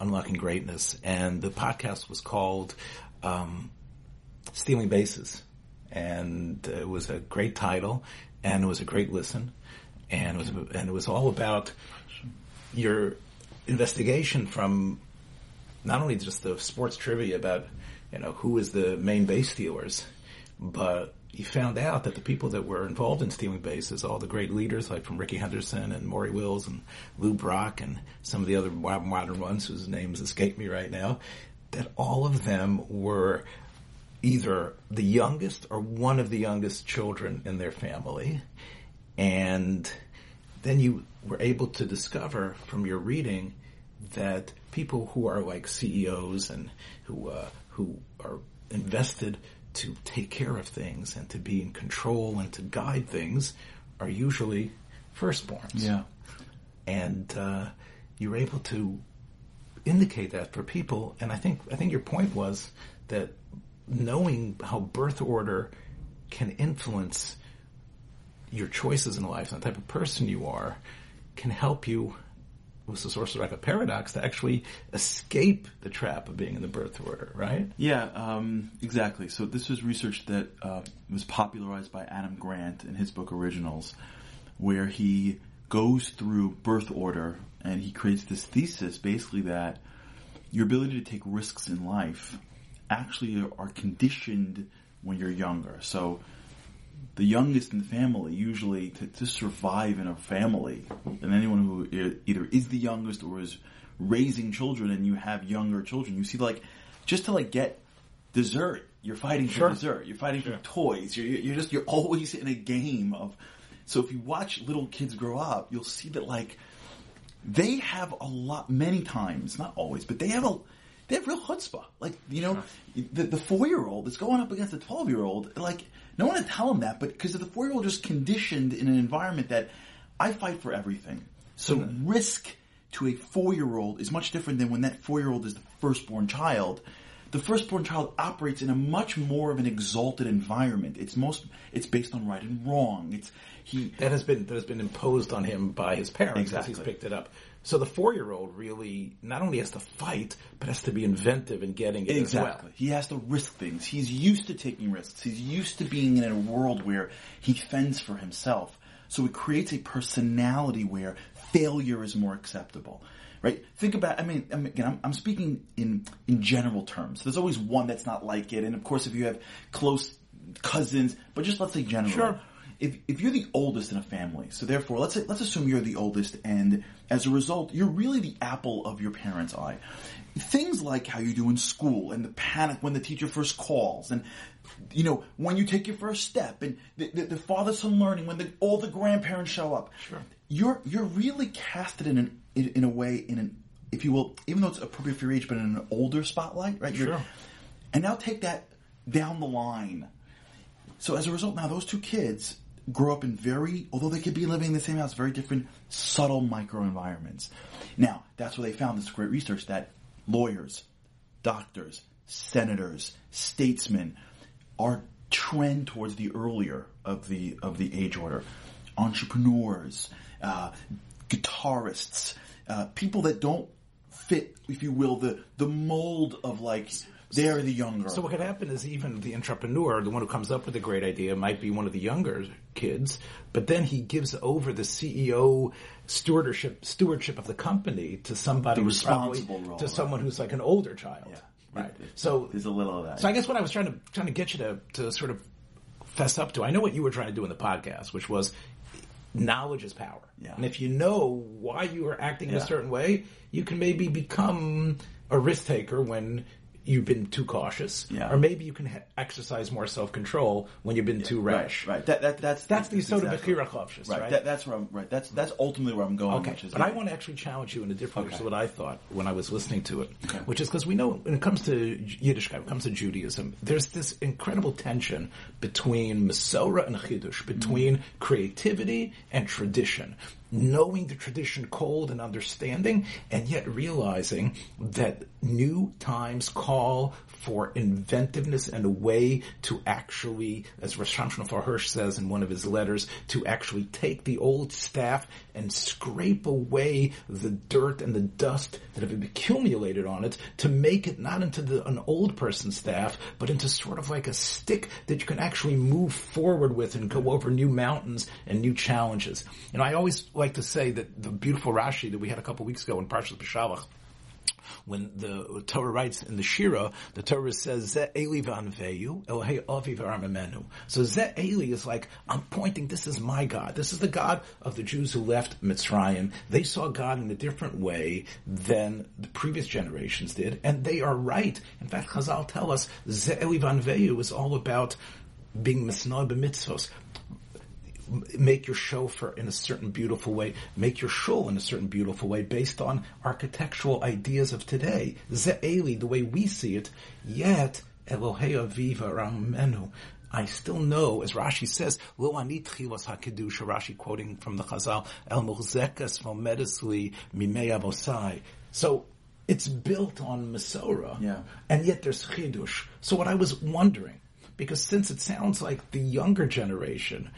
Unlocking Greatness, and the podcast was called um, Stealing Bases, and it was a great title, and it was a great listen, and it was and it was all about your investigation from not only just the sports trivia about you know who is the main base stealers, but you found out that the people that were involved in stealing bases, all the great leaders like from Rickey Henderson and Maury Wills and Lou Brock and some of the other modern ones whose names escape me right now, that all of them were either the youngest or one of the youngest children in their family. And then you were able to discover from your reading that people who are like CEOs and who uh, who are invested to take care of things and to be in control and to guide things are usually firstborns. Yeah. And uh, you're able to indicate that for people. And I think I think your point was that knowing how birth order can influence your choices in life and the type of person you are can help you was the source of like a paradox to actually escape the trap of being in the birth order, right? Yeah, um, exactly. So this was research that uh, was popularized by Adam Grant in his book Originals, where he goes through birth order and he creates this thesis basically that your ability to take risks in life actually are conditioned when you're younger. So the youngest in the family usually to, to survive in a family, and anyone who either is the youngest or is raising children, and you have younger children, you see like just to like get dessert, you're fighting for dessert, you're fighting Sure. for toys, you're, you're just you're always in a game of. So if you watch little kids grow up, you'll see that like they have a lot, many times, not always, but they have a, they have real chutzpah. Like, you know, the, the four-year-old is going up against the 12-year-old, like, no one would tell him that, but because the four-year-old just conditioned in an environment that I fight for everything. So risk to a four-year-old is much different than when that four-year-old is the firstborn child. The firstborn child operates in a much more of an exalted environment. It's most, it's based on right and wrong. It's, he, That has been that has been imposed on him by his parents as he's picked it up. So the four year old really not only has to fight, but has to be inventive in getting it Exactly. as well. He has to risk things. He's used to taking risks. He's used to being in a world where he fends for himself. So it creates a personality where failure is more acceptable. Right? Think about, I mean, I mean again, I'm, I'm speaking in, in general terms. There's always one that's not like it. And of course, if you have close cousins, but just let's say generally. Sure. If, if you're the oldest in a family, so therefore let's say, let's assume you're the oldest and as a result, you're really the apple of your parents' eye. Things like how you do in school and the panic when the teacher first calls and you know, when you take your first step and the, the, the father-son learning when the, all the grandparents show up. Sure. You're, you're really casted in an, in, in a way, in an, if you will, even though it's appropriate for your age, but in an older spotlight, right? You're- Sure. And now take that down the line. So as a result, now those two kids grow up in very, although they could be living in the same house, very different, subtle microenvironments. Now, that's where they found this great research that lawyers, doctors, senators, statesmen are trend towards the earlier of the of the age order. Entrepreneurs, uh, guitarists, uh, people that don't fit, if you will, the the mold of like they're the younger. So what could happen is even the entrepreneur, the one who comes up with a great idea, might be one of the younger kids, but then he gives over the CEO stewardship stewardship of the company to somebody The who's probably responsible role, to right. someone who's like an older child. Yeah. Right. So there's a little of that. So I guess what I was trying to trying to get you to to sort of fess up to, I know what you were trying to do in the podcast, which was knowledge is power. Yeah. And if you know why you are acting in a certain way, you can maybe become a risk taker when you've been too cautious, Yeah. or maybe you can ha- exercise more self control when you've been too rash. Right, right. That, that, that's That's the exactly- sort of Bechira Chofshis, right? That, that's where I'm. Right. That's that's ultimately where I'm going. Okay, Which is but I want to actually challenge you in a different way Okay. to what I thought when I was listening to it, Okay. which is because we know when it comes to Yiddishkeit, when it comes to Judaism, there's this incredible tension between Masorah and Chidush, between creativity and tradition. Knowing the tradition cold and understanding, and yet realizing that new times call for inventiveness and a way to actually, as Rosh Hashanah Hirsch says in one of his letters, to actually take the old staff and scrape away the dirt and the dust that have accumulated on it to make it not into the, an old person's staff, but into sort of like a stick that you can actually move forward with and go over new mountains and new challenges. Know, I always like to say that the beautiful Rashi that we had a couple weeks ago in Parshas Beshalach, when the Torah writes in the Shira, the Torah says, Ze Eli v'anveyu, avi. So Ze Eli is like, I'm pointing, this is my God. This is the God of the Jews who left Mitzrayim. They saw God in a different way than the previous generations did, and they are right. In fact, Chazal tell us, Ze Eli is all about being misnah b'mitzvos, make your shofar in a certain beautiful way, make your shul in a certain beautiful way based on architectural ideas of today. Ze'eli, the way we see it, yet Elohei Aviva Ramenu. I still know, as Rashi says, Lo ani tchilas hakedusha, Rashi quoting from the Chazal, El muzekas vomedesli mimei abosai. So, it's built on Masorah, Yeah. and yet there's chidush. So what I was wondering, because since it sounds like the younger generation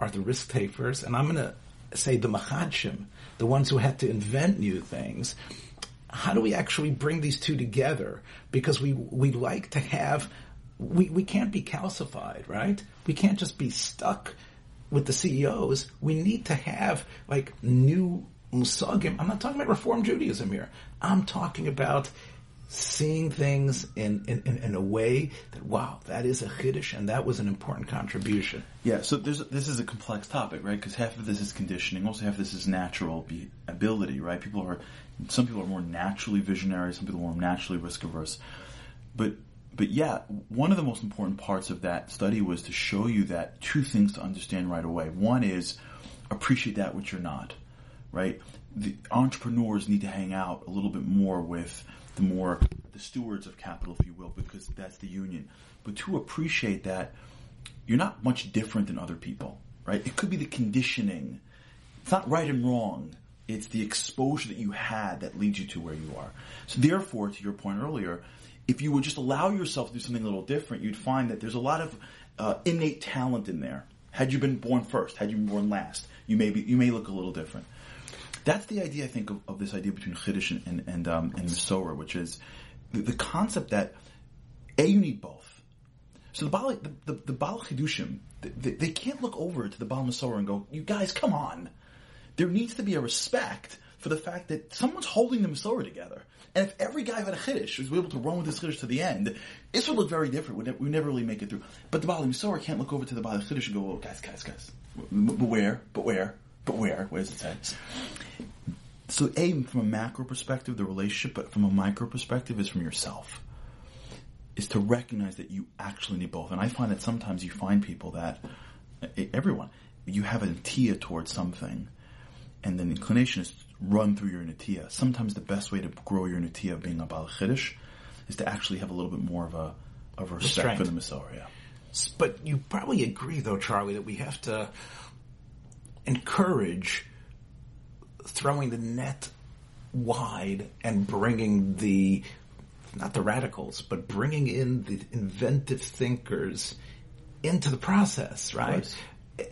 are the risk takers, and I'm going to say the machadshim, the ones who had to invent new things. How do we actually bring these two together? Because we we like to have we we can't be calcified, right? We can't just be stuck with the CEOs. We need to have like new musagim. I'm not talking about Reform Judaism here. I'm talking about seeing things in, in, in, a way that, wow, that is a chiddush and that was an important contribution. Yeah, so this is a complex topic, right? Because half of this is conditioning, also half of this is natural be, ability, right? People are, some people are more naturally visionary, some people are more naturally risk averse. But, but yeah, one of the most important parts of that study was to show you that two things to understand right away. One is appreciate that which you're not, right? The entrepreneurs need to hang out a little bit more with the more the stewards of capital, if you will, because that's the union. But to appreciate that you're not much different than other people, right? It could be the conditioning. It's not right and wrong. It's the exposure that you had that leads you to where you are. So therefore, to your point earlier, if you would just allow yourself to do something a little different, you'd find that there's a lot of uh, innate talent in there. Had you been born first, had you been born last, you may be, you may look a little different. That's the idea, I think, of, of this idea between Chiddush and, and, and, um, and which is the, the concept that, A, you need both. So the Baal, the, the, the Baal Chidushim, they, they can't look over to the Baal Masorah and go, you guys, come on. There needs to be a respect for the fact that someone's holding the Masorah together. And if every guy had a Chiddush was able to run with this Chiddush to the end, this would look very different. We'd, ne- we'd never really make it through. But the Baal Masorah can't look over to the Baal Chiddush and go, oh, guys, guys, guys. But where? But where? But where? Where does it say? So A, from a macro perspective, the relationship, but from a micro perspective is from yourself. Is to recognize that you actually need both. And I find that sometimes you find people that, everyone, you have a natia towards something, and the inclination is to run through your natia. Sometimes the best way to grow your natia being a Baal Chiddush is to actually have a little bit more of a, of a respect for the Masorah. Yeah. But you probably agree, though, Charlie, that we have to encourage throwing the net wide and bringing the not the radicals, but bringing in the inventive thinkers into the process, right?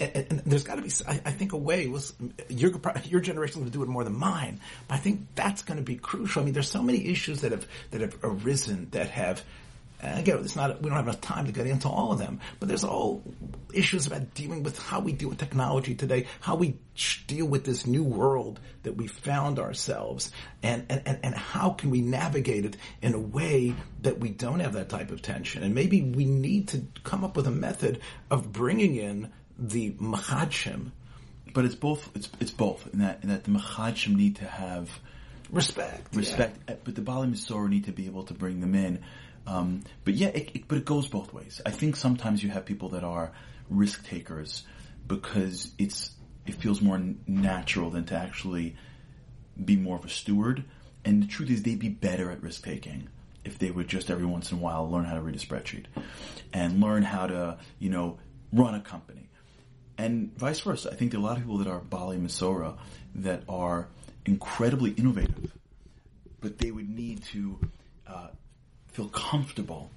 And, and there's got to be, I, I think, a way. Was your your generation going to do it more than mine? But I think that's going to be crucial. I mean, there's so many issues that have that have arisen that have and again, it's not, we don't have enough time to get into all of them, but there's all issues about dealing with how we deal with technology today, how we deal with this new world that we found ourselves, and, and, and how can we navigate it in a way that we don't have that type of tension. And maybe we need to come up with a method of bringing in the machadshim. But it's both, it's, it's both, in that, in that the machadshim need to have respect. Respect, yeah. but the Bali Masorah need to be able to bring them in um, but yeah, it, it, but it goes both ways. I think sometimes you have people that are risk takers because it's it feels more natural than to actually be more of a steward. And the truth is, they'd be better at risk taking if they would just every once in a while learn how to read a spreadsheet and learn how to, you know, run a company. and vice versa. I think there are a lot of people that are Bali Masora that are incredibly innovative, but they would need to uh, feel comfortable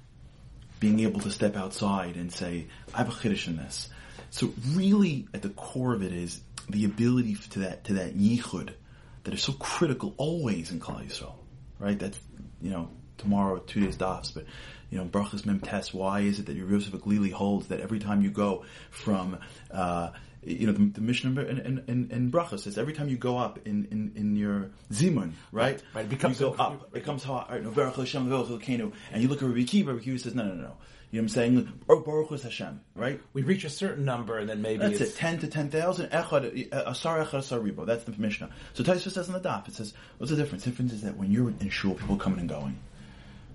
being able to step outside and say, I have a chiddush in this. So really, at the core of it is the ability to that, to that yichud that is so critical always in Klal Yisrael, right? That's, you know, tomorrow, two days dafs, but, you know, Brachas Mem Tes, why is it that Yose HaGlili holds that every time you go from, uh, you know, the, the mission in, in, in, in Bracha says every time you go up in, in, in your Zimun, right? Right, it becomes you go up. It comes hot. Right, no, Baruch Hashem, Baruch. And you look at Rabbi Akiva, Rabbi Akiva says, no, no, no, no. You know what I'm saying? Oh, Baruch Hashem, right? We reach a certain number, and then maybe That's it's it. Ten to ten thousand. Echad uh, asar echad asar ribo. That's the Mishnah. So Taisva says in the daf, it says, what's the difference? The difference is that when you're in shul, people coming and going.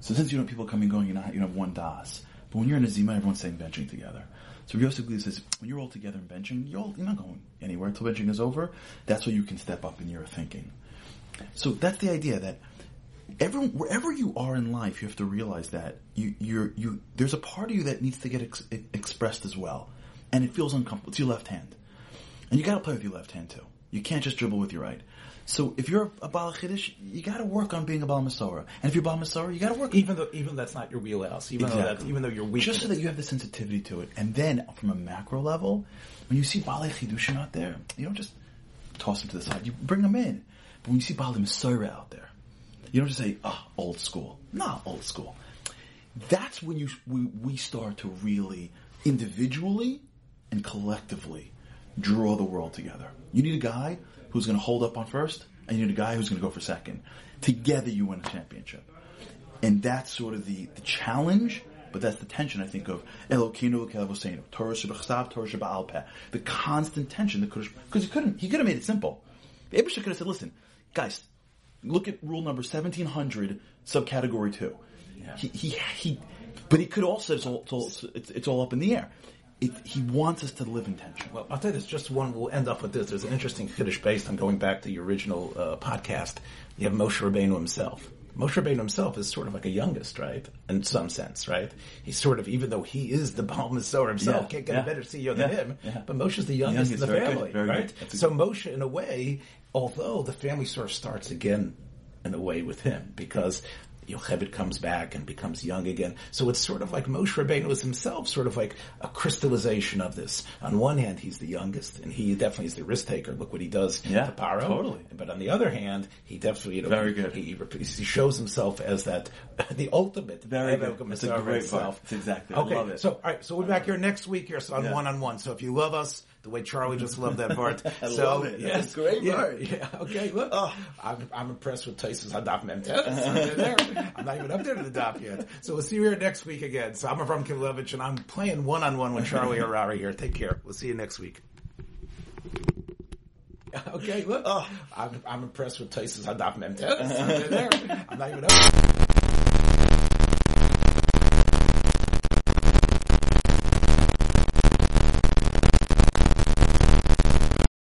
So since you don't have people coming and going, you're not, you don't have one das. But when you're in a zima, everyone's saying benching together. So Yose HaGlili says, when you're all together in benching, you're, all, you're not going anywhere until benching is over. That's where you can step up in your thinking. So that's the idea that everyone, wherever you are in life, you have to realize that you, you're, you, there's a part of you that needs to get ex- expressed as well. And it feels uncomfortable. It's your left hand. And you gotta play with your left hand too. You can't just dribble with your right. So if you're a Baal Chiddush, you gotta work on being a Baal Masorah. And if you're Baal Masorah, you gotta work on even though even that's not your wheelhouse, even though that's, even though you're weak, just so that you have the sensitivity to it. And then from a macro level, when you see Baalei Chidushin out there, you don't just toss them to the side. You bring them in. But when you see Baalei Masorah out there, you don't just say, "Ah, old school." Nah, old school. That's when you we, we start to really individually and collectively draw the world together. You need a guy who's going to hold up on first, and you need a guy who's going to go for second. Together, you win a championship and that's sort of the, the challenge, but that's the tension I think of Kelavoseinu, Torah Torah. The constant tension that could because he couldn't he could have made it simple. Abraham could have said, "Listen, guys, look at rule number seventeen hundred, subcategory two. He, he he, but he could also it's all it's all, it's, it's all up in the air. It, he wants us to live in tension. Well, I'll tell you this. Just one. We'll end up with this. There's an interesting Chiddush based on going back to the original uh, podcast. You have Moshe Rabbeinu himself. Moshe Rabbeinu himself is sort of like a youngest, right? In some sense, right? He's sort of, even though he is the Baal Masorah himself, Yeah, can't get yeah. a better CEO than Yeah, him. yeah. But Moshe's the youngest, in Youngest, the very good, family, very right? good. So Moshe, in a way, although the family sort of starts again in a way with him, because Yochebed comes back and becomes young again. So it's sort of like Moshe Rabbeinu is himself, sort of like a crystallization of this. On one hand, he's the youngest, and he definitely is the risk taker. Look what he does Yeah, to Paro. totally. But on the other hand, he definitely, you know, Very good. He, he shows himself as that, the ultimate. Very good. That's a great himself. part. That's exactly- I Okay, love it. so all right, so we're back here next week here so on one on one. So if you love us the way Charlie just loved that part, I so, love it. That's a great yeah, part. Yeah, okay, look, Oh. I'm, I'm impressed with Tyson's Hadaf. I'm not even up there to the dop yet. So we'll see you here next week again. So I'm Avram Kivelevitz and I'm playing one on one with Charlie Harary here. Take care. We'll see you next week. Okay, look, oh. I'm, I'm impressed with Tyson's Hadaf Memtes. I'm not even up.